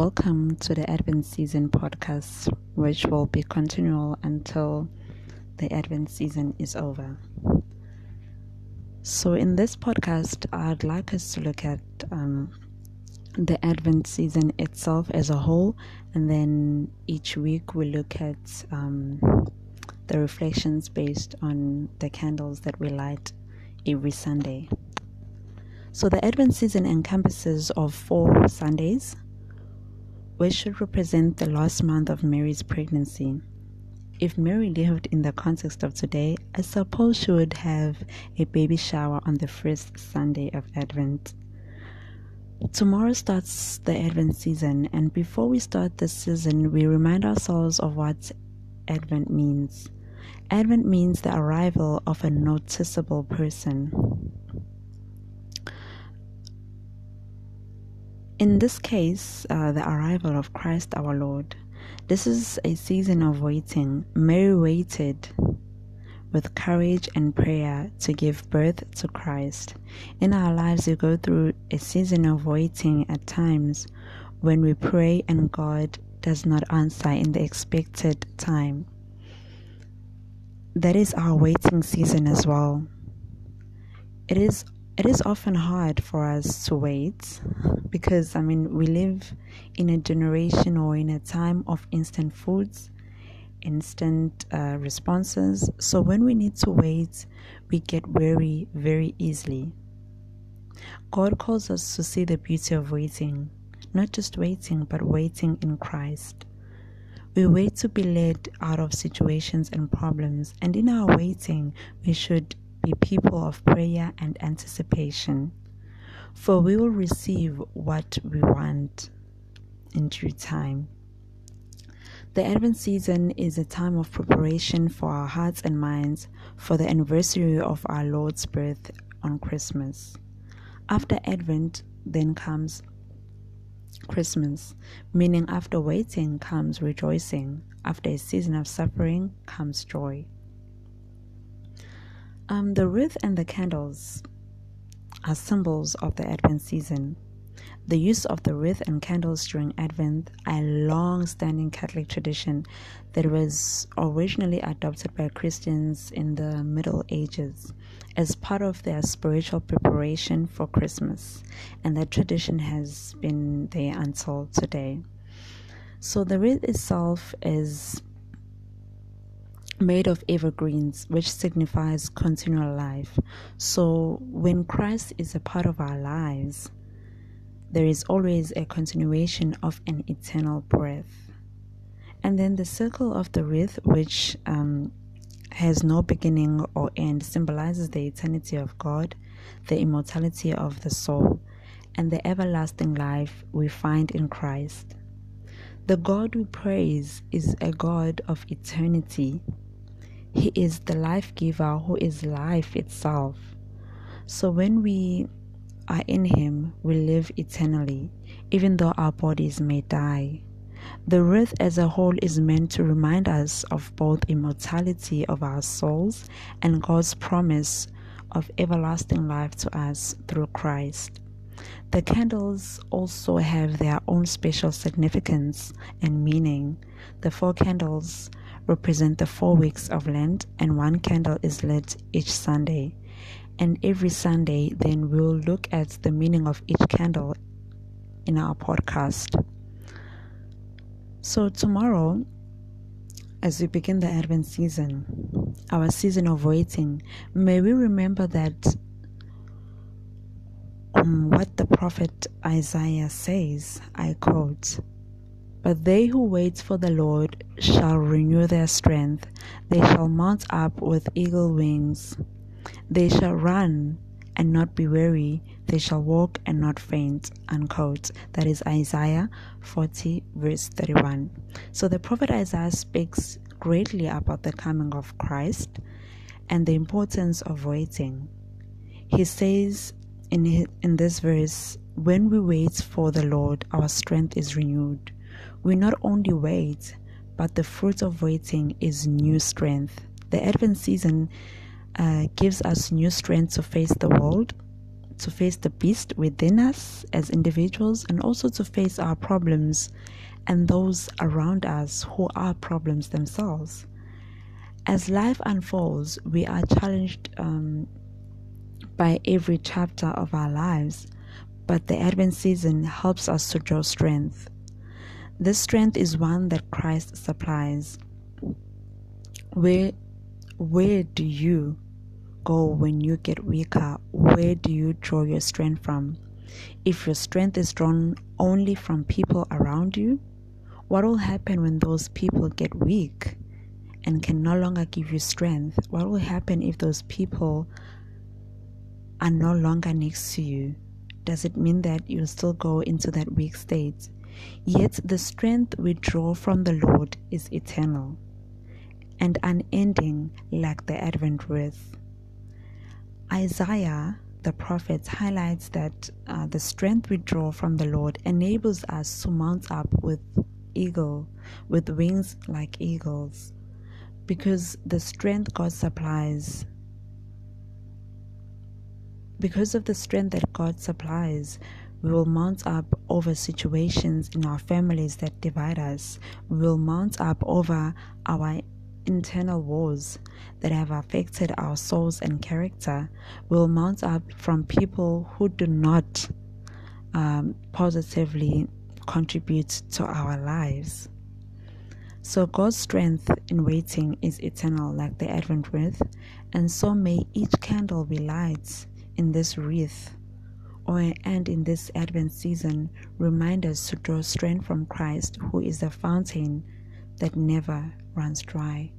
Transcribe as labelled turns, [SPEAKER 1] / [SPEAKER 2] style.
[SPEAKER 1] Welcome to the Advent Season podcast, which will be continual until the Advent season is over. So, in this podcast, I'd like us to look at um, the Advent season itself as a whole, and then each week we look at um, the reflections based on the candles that we light every Sunday. So, the Advent season encompasses of four Sundays which should represent the last month of Mary's pregnancy. If Mary lived in the context of today, I suppose she would have a baby shower on the first Sunday of Advent. Tomorrow starts the Advent season, and before we start this season, we remind ourselves of what Advent means. Advent means the arrival of a noticeable person. In this case, uh, the arrival of Christ our Lord. This is a season of waiting. Mary waited with courage and prayer to give birth to Christ. In our lives, we go through a season of waiting at times when we pray and God does not answer in the expected time. That is our waiting season as well. It is it is often hard for us to wait because I mean we live in a generation or in a time of instant foods, instant uh, responses. So when we need to wait, we get weary very easily. God calls us to see the beauty of waiting, not just waiting, but waiting in Christ. We wait to be led out of situations and problems, and in our waiting, we should be people of prayer and anticipation, for we will receive what we want in due time. The Advent season is a time of preparation for our hearts and minds for the anniversary of our Lord's birth on Christmas. After Advent, then comes Christmas, meaning after waiting comes rejoicing, after a season of suffering comes joy. Um, the wreath and the candles are symbols of the Advent season. The use of the wreath and candles during Advent a long standing Catholic tradition that was originally adopted by Christians in the Middle Ages as part of their spiritual preparation for Christmas, and that tradition has been there until today. So, the wreath itself is made of evergreens, which signifies continual life. So, when Christ is a part of our lives, there is always a continuation of an eternal breath. And then the circle of the wreath, which um, has no beginning or end, symbolizes the eternity of God, the immortality of the soul, and the everlasting life we find in Christ. The God we praise is a God of eternity he is the life giver who is life itself. So when we are in Him, we live eternally, even though our bodies may die. The wreath as a whole is meant to remind us of both immortality of our souls and God's promise of everlasting life to us through Christ. The candles also have their own special significance and meaning. The four candles represent the four weeks of Lent, and one candle is lit each Sunday. And every Sunday, then we'll look at the meaning of each candle in our podcast. So, tomorrow, as we begin the Advent season, our season of waiting, may we remember that um, what the prophet Isaiah says, I quote, but they who wait for the Lord shall renew their strength. They shall mount up with eagle wings. They shall run and not be weary. They shall walk and not faint. Unquote. That is Isaiah 40, verse 31. So the prophet Isaiah speaks greatly about the coming of Christ and the importance of waiting. He says in, in this verse, When we wait for the Lord, our strength is renewed. We not only wait, but the fruit of waiting is new strength. The Advent season uh, gives us new strength to face the world, to face the beast within us as individuals and also to face our problems and those around us who are problems themselves. As life unfolds, we are challenged um, by every chapter of our lives, but the Advent season helps us to draw strength. This strength is one that Christ supplies. Where, where do you go when you get weaker? Where do you draw your strength from? If your strength is drawn only from people around you, what will happen when those people get weak and can no longer give you strength? What will happen if those people are no longer next to you? Does it mean that you'll still go into that weak state? Yet the strength we draw from the Lord is eternal and unending, like the Advent wreath. Isaiah the prophet highlights that uh, the strength we draw from the Lord enables us to mount up with eagle with wings like eagles because the strength God supplies because of the strength that God supplies we will mount up over situations in our families that divide us. We will mount up over our internal wars that have affected our souls and character. We will mount up from people who do not um, positively contribute to our lives. So God's strength in waiting is eternal, like the Advent wreath, and so may each candle be lights in this wreath, and in this Advent season, remind us to draw strength from Christ, who is the fountain that never runs dry.